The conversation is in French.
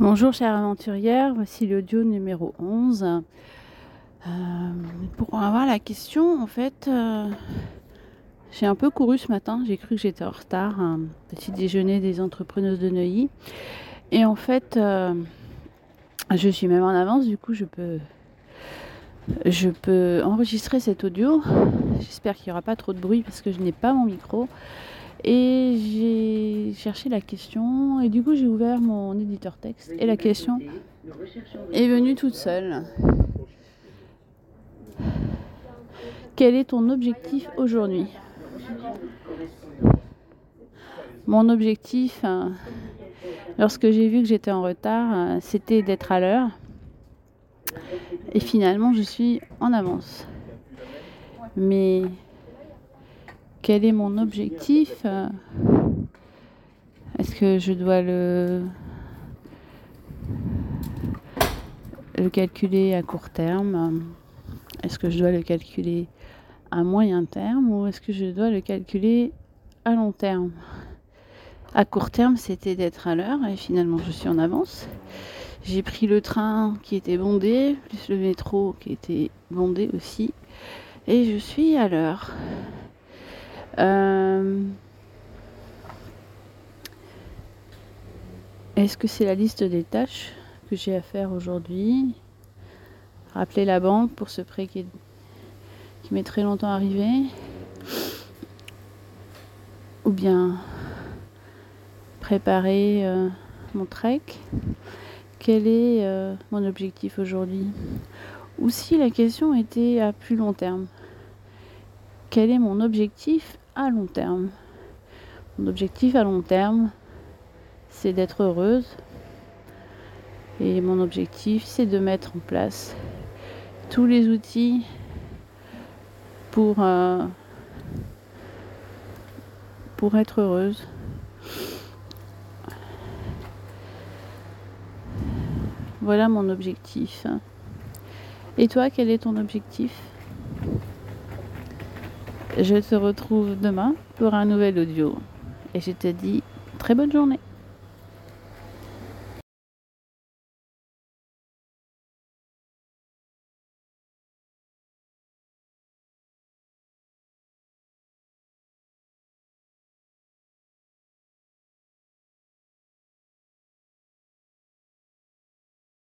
Bonjour chère aventurière, voici l'audio numéro 11. Euh, pour avoir la question, en fait, euh, j'ai un peu couru ce matin, j'ai cru que j'étais en retard, un petit déjeuner des entrepreneuses de Neuilly. Et en fait, euh, je suis même en avance, du coup je peux, je peux enregistrer cet audio. J'espère qu'il n'y aura pas trop de bruit parce que je n'ai pas mon micro. Et j'ai cherché la question et du coup j'ai ouvert mon éditeur texte et la question est venue toute seule. Quel est ton objectif aujourd'hui? Mon objectif, euh, lorsque j'ai vu que j'étais en retard, euh, c'était d'être à l'heure. Et finalement, je suis en avance. Mais quel est mon objectif? Je dois le, le calculer à court terme Est-ce que je dois le calculer à moyen terme ou est-ce que je dois le calculer à long terme? À court terme, c'était d'être à l'heure et finalement je suis en avance. J'ai pris le train qui était bondé, plus le métro qui était bondé aussi, et je suis à l'heure. Euh, est-ce que c'est la liste des tâches que j'ai à faire aujourd'hui? Rappeler la banque pour ce prêt qui, met très longtemps à arriver Ou bien préparer euh, mon trek? Quel est euh, mon objectif aujourd'hui? Ou si la question était à plus long terme? Quel est mon objectif à long terme? Mon objectif à long terme, c'est d'être heureuse. Et mon objectif, c'est de mettre en place tous les outils pour, euh, être heureuse. Voilà mon objectif. Et toi, quel est ton objectif? Je te retrouve demain pour un nouvel audio. Et je te dis très bonne journée.